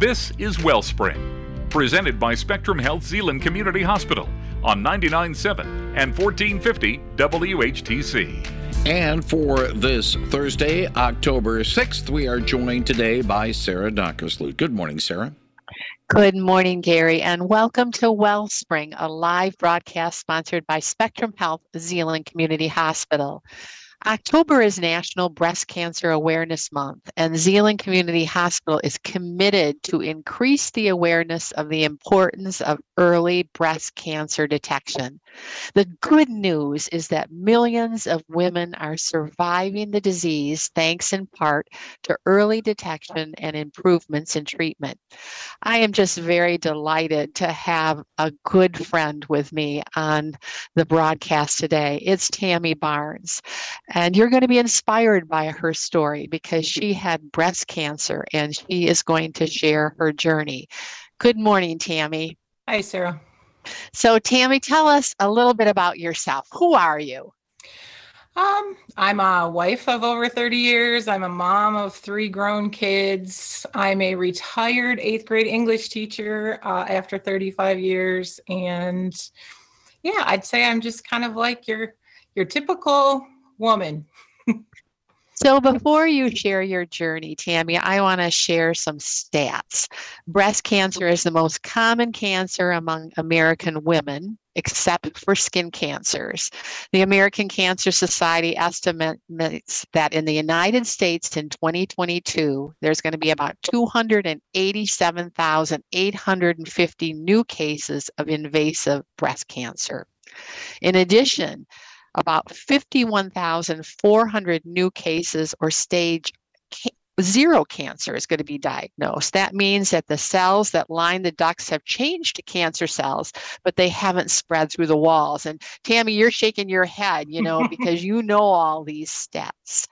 This is Wellspring, presented by Spectrum Health Zeeland Community Hospital on 99.7 and 1450 WHTC. And for this Thursday, October 6th, we are joined today by Sara Dockersloot. Good morning, Sara. Good morning, Gary, and welcome to Wellspring, a live broadcast sponsored by Spectrum Health Zeeland Community Hospital. October is National Breast Cancer Awareness Month, and Zeeland Community Hospital is committed to increase the awareness of the importance of early breast cancer detection. The good news is that millions of women are surviving the disease thanks in part to early detection and improvements in treatment. I am just very delighted to have a good friend with me on the broadcast today. It's Tammy Barnes. And you're going to be inspired by her story because she had breast cancer and she is going to share her journey. Good morning, Tammy. Hi, Sara. So, Tammy, tell us a little bit about yourself. Who are you? Um, I'm a wife of over 30 years. I'm a mom of three grown kids. I'm a retired eighth grade English teacher uh, after 35 years. And yeah, I'd say I'm just kind of like your your typical woman. So, before you share your journey, Tammy, I want to share some stats. Breast cancer is the most common cancer among American women, except for skin cancers. The American Cancer Society estimates that in the United States in 2022, there's going to be about 287,850 new cases of invasive breast cancer. In addition, about 51,400 new cases or stage zero cancer is going to be diagnosed. That means that the cells that line the ducts have changed to cancer cells, but they haven't spread through the walls. And Tammy, you're shaking your head, you know, because you know all these stats.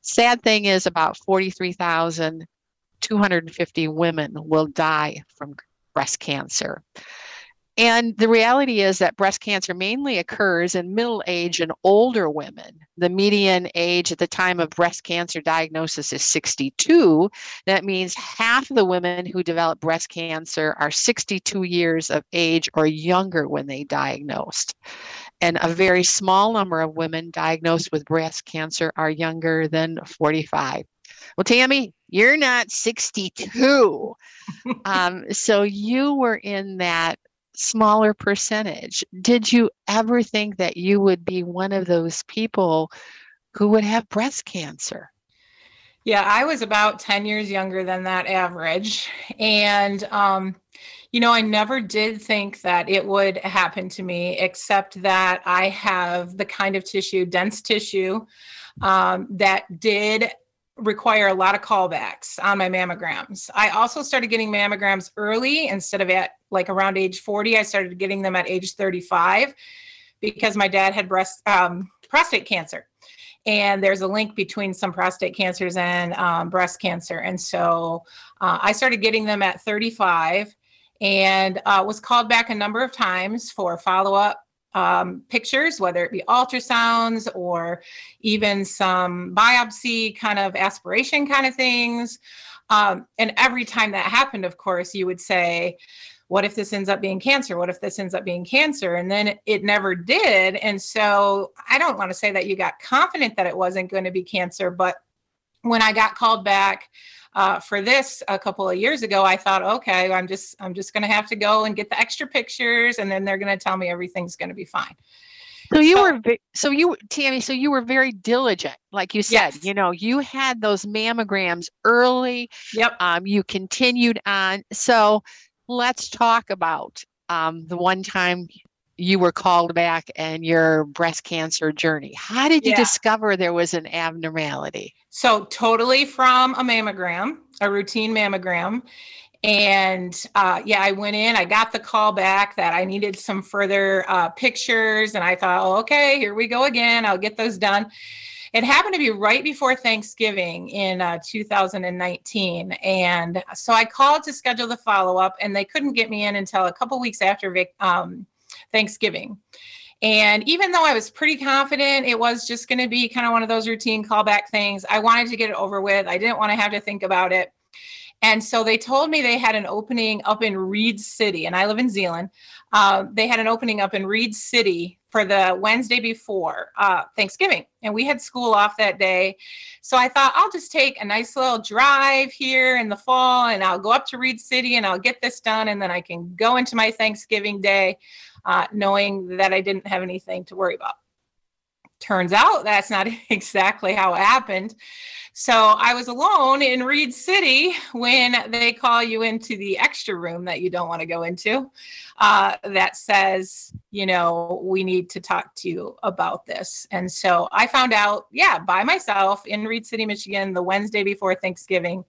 Sad thing is, about 43,250 women will die from breast cancer. And the reality is that breast cancer mainly occurs in middle age and older women. The median age at the time of breast cancer diagnosis is 62. That means half of the women who develop breast cancer are 62 years of age or younger when they diagnosed. And a very small number of women diagnosed with breast cancer are younger than 45. Well, Tammy, you're not 62. um, so you were in that smaller percentage. Did you ever think that you would be one of those people who would have breast cancer? Yeah, I was about 10 years younger than that average. And, um, you know, I never did think that it would happen to me, except that I have the kind of tissue, dense tissue, um, that did require a lot of callbacks on my mammograms. I also started getting mammograms early instead of at like around age 40. I started getting them at age 35 because my dad had breast um, prostate cancer. And there's a link between some prostate cancers and um, breast cancer. And so uh, I started getting them at 35 and uh, was called back a number of times for follow up um, pictures, whether it be ultrasounds or even some biopsy kind of aspiration kind of things. Um, and every time that happened, of course, you would say, what if this ends up being cancer? What if this ends up being cancer? And then it, never did. And so I don't want to say that you got confident that it wasn't going to be cancer, but when I got called back, uh, for this a couple of years ago, I thought, okay, I'm just I'm just going to have to go and get the extra pictures, and then they're going to tell me everything's going to be fine. So you so, were so you Tammy, so you were very diligent, like you said. Yes. You know, you had those mammograms early. Yep. Um, you continued on. So let's talk about um, the one time you were called back and your breast cancer journey. How did you yeah. discover there was an abnormality? So, totally from a mammogram, a routine mammogram. And uh, yeah, I went in, I got the call back that I needed some further uh, pictures. And I thought, oh, okay, here we go again. I'll get those done. It happened to be right before Thanksgiving in uh, 2019. And so I called to schedule the follow up, and they couldn't get me in until a couple weeks after um, Thanksgiving. And even though I was pretty confident it was just going to be kind of one of those routine callback things, I wanted to get it over with. I didn't want to have to think about it. And so they told me they had an opening up in Reed City, and I live in Zeeland. Uh, they had an opening up in Reed City for the Wednesday before uh, Thanksgiving. And we had school off that day. So I thought I'll just take a nice little drive here in the fall and I'll go up to Reed City and I'll get this done. And then I can go into my Thanksgiving day uh, knowing that I didn't have anything to worry about. Turns out that's not exactly how it happened. So I was alone in Reed City when they call you into the extra room that you don't want to go into uh, that says, you know, we need to talk to you about this. And so I found out, yeah, by myself in Reed City, Michigan, the Wednesday before Thanksgiving,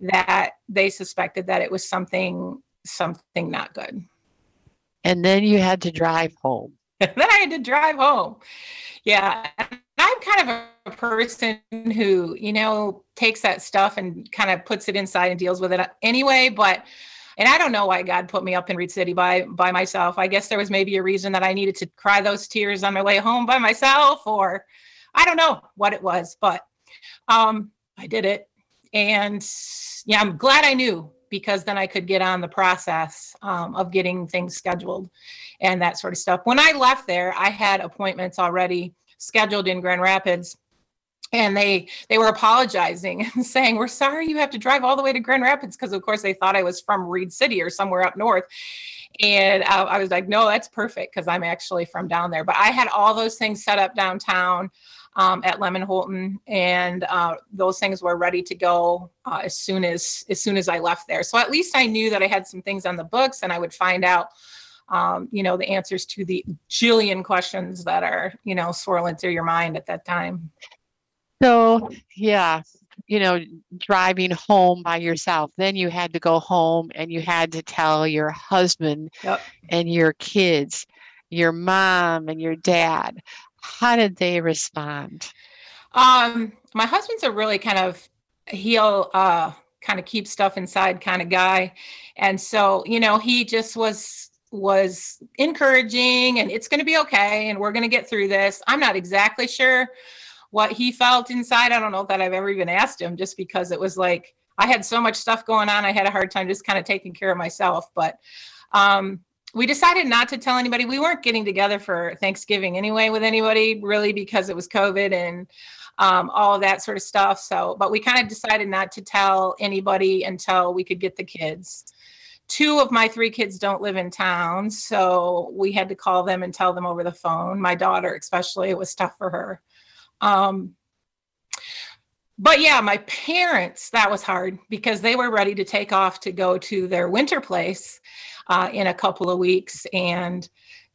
that they suspected that it was something something not good. And then you had to drive home. then I had to drive home. Yeah. I'm kind of a person who, you know, takes that stuff and kind of puts it inside and deals with it anyway. But and I don't know why God put me up in Reed City by by myself. I guess there was maybe a reason that I needed to cry those tears on my way home by myself, or I don't know what it was, but um, I did it. And yeah, I'm glad I knew because then I could get on the process um, of getting things scheduled and that sort of stuff. When I left there, I had appointments already scheduled in Grand Rapids and they they were apologizing and saying we're sorry you have to drive all the way to grand rapids because of course they thought i was from reed city or somewhere up north. And uh, i was like no that's perfect because i'm actually from down there. But i had all those things set up downtown um, at Lemmen-Holton and uh, those things were ready to go uh, as soon as as soon as i left there so at least i knew that i had some things on the books and i would find out um, you know, the answers to the jillion questions that are, you know, swirling through your mind at that time. So, yeah, you know, driving home by yourself. Then you had to go home and you had to tell your husband yep. and your kids, your mom and your dad. How did they respond? Um, my husband's a really kind of he'll uh kind of keep stuff inside kind of guy. And so, you know, he just was was encouraging and it's going to be okay and we're going to get through this. I'm not exactly sure what he felt inside. I don't know that I've ever even asked him just because it was like I had so much stuff going on. I had a hard time just kind of taking care of myself. But um, we decided not to tell anybody. We weren't getting together for Thanksgiving anyway with anybody, really, because it was COVID and um, all of that sort of stuff. So, but we kind of decided not to tell anybody until we could get the kids two of my three kids don't live in town so we had to call them and tell them over the phone my daughter especially it was tough for her um, but yeah my parents that was hard because they were ready to take off to go to their winter place uh, in a couple of weeks. And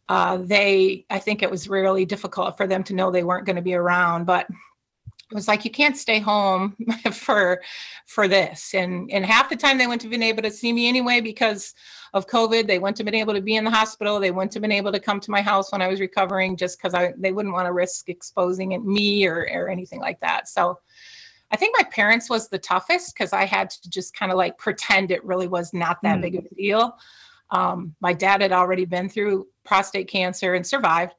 uh, they i think it was really difficult for them to know they weren't going to be around but it was like you can't stay home for for this. And and half the time they wouldn't have been able to see me anyway because of covid. They wouldn't have been able to be in the hospital. They wouldn't have been able to come to my house when i was recovering just because they wouldn't want to risk exposing it, me or or anything like that. So i think my parents was the toughest because i had to just kind of like pretend it really was not that mm. big of a deal um, my dad had already been through prostate cancer and survived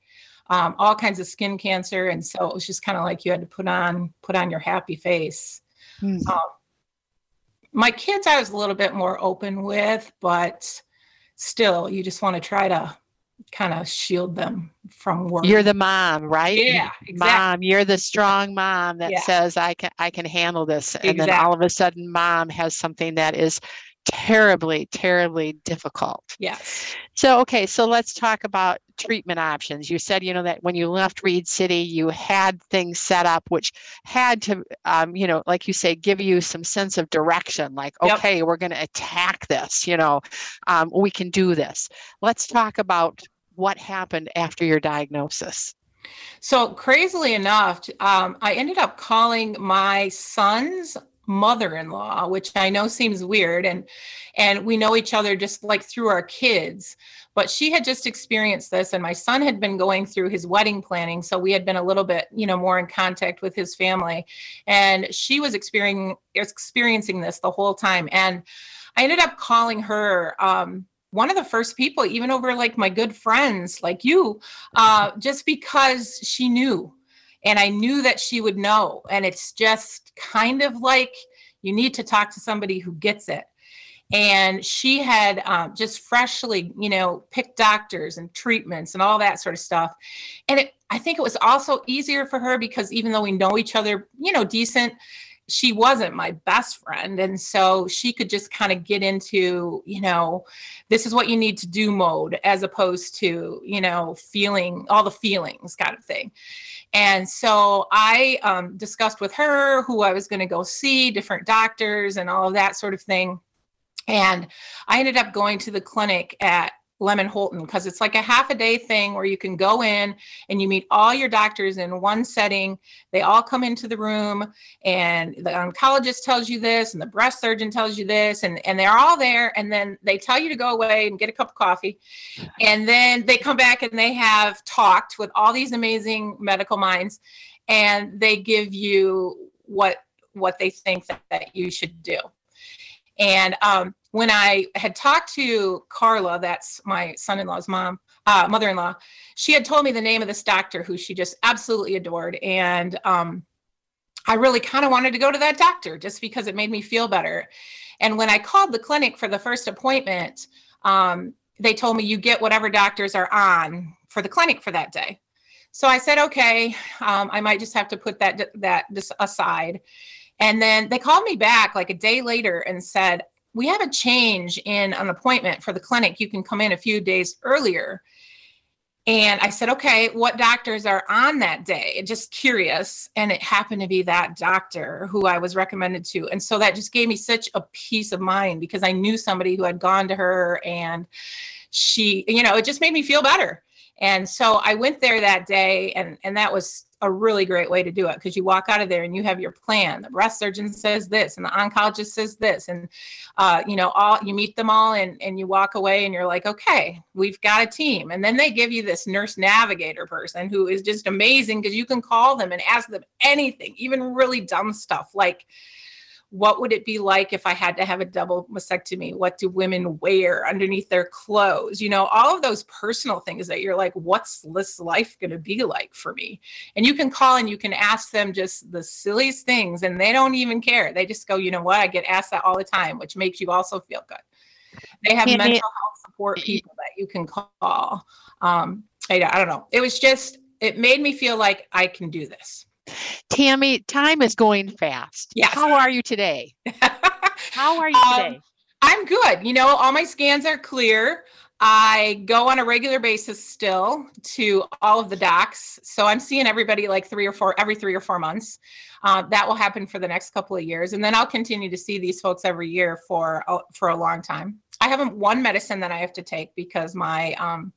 um, all kinds of skin cancer, and so it was just kind of like you had to put on put on your happy face. Mm. Um, my kids, I was a little bit more open with, but still, you just want to try to kind of shield them from work. You're the mom, right? Yeah, exactly. Mom, you're the strong mom that yeah. says I can I can handle this, and exactly. then all of a sudden, mom has something that is terribly, terribly difficult. Yes. So, okay, so let's talk about treatment options. You said, you know, that when you left Reed City, you had things set up which had to, um, you know, like you say, give you some sense of direction. Like, yep. okay, we're going to attack this. You know, um, we can do this. Let's talk about what happened after your diagnosis. So, crazily enough, um, I ended up calling my son's mother-in-law which i know seems weird and and we know each other just like through our kids. But she had just experienced this and my son had been going through his wedding planning so we had been a little bit you know more in contact with his family. And she was experiencing experiencing this the whole time. And i ended up calling her um, one of the first people even over like my good friends like you uh, just because she knew and I knew that she would know. And it's just kind of like You need to talk to somebody who gets it. And she had um, just freshly, you know, picked doctors and treatments and all that sort of stuff. And it, I think it was also easier for her because even though we know each other, you know, decent, she wasn't my best friend. And so she could just kind of get into you know this is what you need to do mode as opposed to you know feeling all the feelings kind of thing. And so i um, discussed with her who i was going to go see different doctors and all of that sort of thing. And i ended up going to the clinic at Lemmen-Holton because it's like a half a day thing where you can go in and you meet all your doctors in one setting. They all come into the room and the oncologist tells you this and the breast surgeon tells you this and, and they're all there and then they tell you to go away and get a cup of coffee. And then they come back and they have talked with all these amazing medical minds and they give you what what they think that, that you should do. And um, when I had talked to Carla, that's my son in law's mom, uh, mother in law, she had told me the name of this doctor who she just absolutely adored. And um, I really kind of wanted to go to that doctor just because it made me feel better. And when I called the clinic for the first appointment, um, they told me you get whatever doctors are on for the clinic for that day. So I said, okay, um, I might just have to put that that aside. And then they called me back like a day later and said, We have a change in an appointment for the clinic. You can come in a few days earlier. And I said, okay, what doctors are on that day? Just curious. And it happened to be that doctor who I was recommended to. And so that just gave me such a peace of mind because I knew somebody who had gone to her and she, you know, it just made me feel better. And so I went there that day and and that was a really great way to do it because you walk out of there and you have your plan. The breast surgeon says this, and the oncologist says this, and uh, you know, all you meet them all, and and you walk away and you're like, okay, we've got a team. And then they give you this nurse navigator person who is just amazing because you can call them and ask them anything, even really dumb stuff like what would it be like if I had to have a double mastectomy? What do women wear underneath their clothes? You know, all of those personal things that you're like, what's this life going to be like for me? And you can call and you can ask them just the silliest things and they don't even care. They just go, you know what? I get asked that all the time, which makes you also feel good. They have mental health support people that you can call. Um, I, I don't know. It was just, it made me feel like I can do this. Tammy, time is going fast. Yes. How are you today? How are you um, today? Um, I'm good. You know, all my scans are clear. I go on a regular basis still to all of the docs. So I'm seeing everybody like three or four, every three or four months. Uh, that will happen for the next couple of years. And then I'll continue to see these folks every year for, for a long time. I haven't one medicine that I have to take because my um,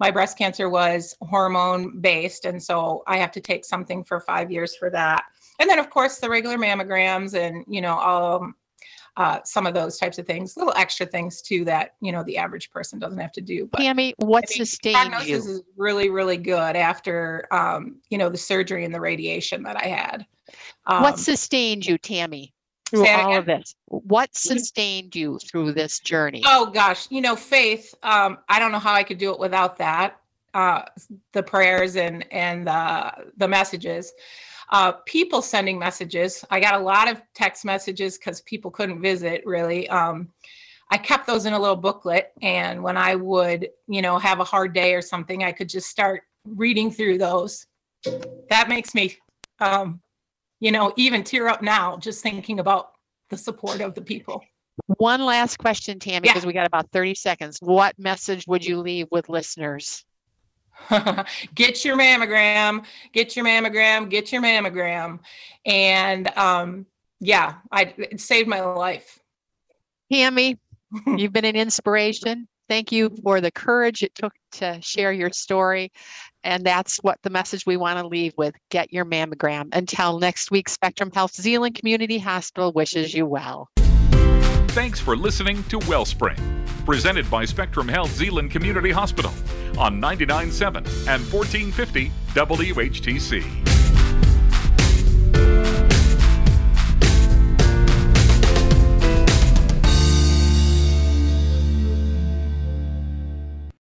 my breast cancer was hormone based. And so I have to take something for five years for that. And then, of course, the regular mammograms and, you know, all, uh, some of those types of things, little extra things too that you know the average person doesn't have to do. But Tammy, what I mean, sustained prognosis you? is really, really good after um, you know the surgery and the radiation that I had. Um, what sustained you, Tammy? Through all of this? What sustained you through this journey? Oh gosh, you know, faith. Um, I don't know how I could do it without that. Uh, the prayers and and the the messages. Uh, people sending messages. I got a lot of text messages because people couldn't visit really. Um, I kept those in a little booklet, and when I would, you know, have a hard day or something, I could just start reading through those. That makes me um, you know, even tear up now just thinking about the support of the people. One last question, Tammy, because yeah. we got about 30 seconds. What message would you leave with listeners? get your mammogram, get your mammogram, get your mammogram. And um, yeah, I, it saved my life. Tammy, you've been an inspiration. Thank you for the courage it took to share your story. And that's what the message we want to leave with get your mammogram. Until next week, Spectrum Health Zeeland Community Hospital wishes you well. Thanks for listening to Wellspring, presented by Spectrum Health Zeeland Community Hospital on 99.7 and 1450 WHTC.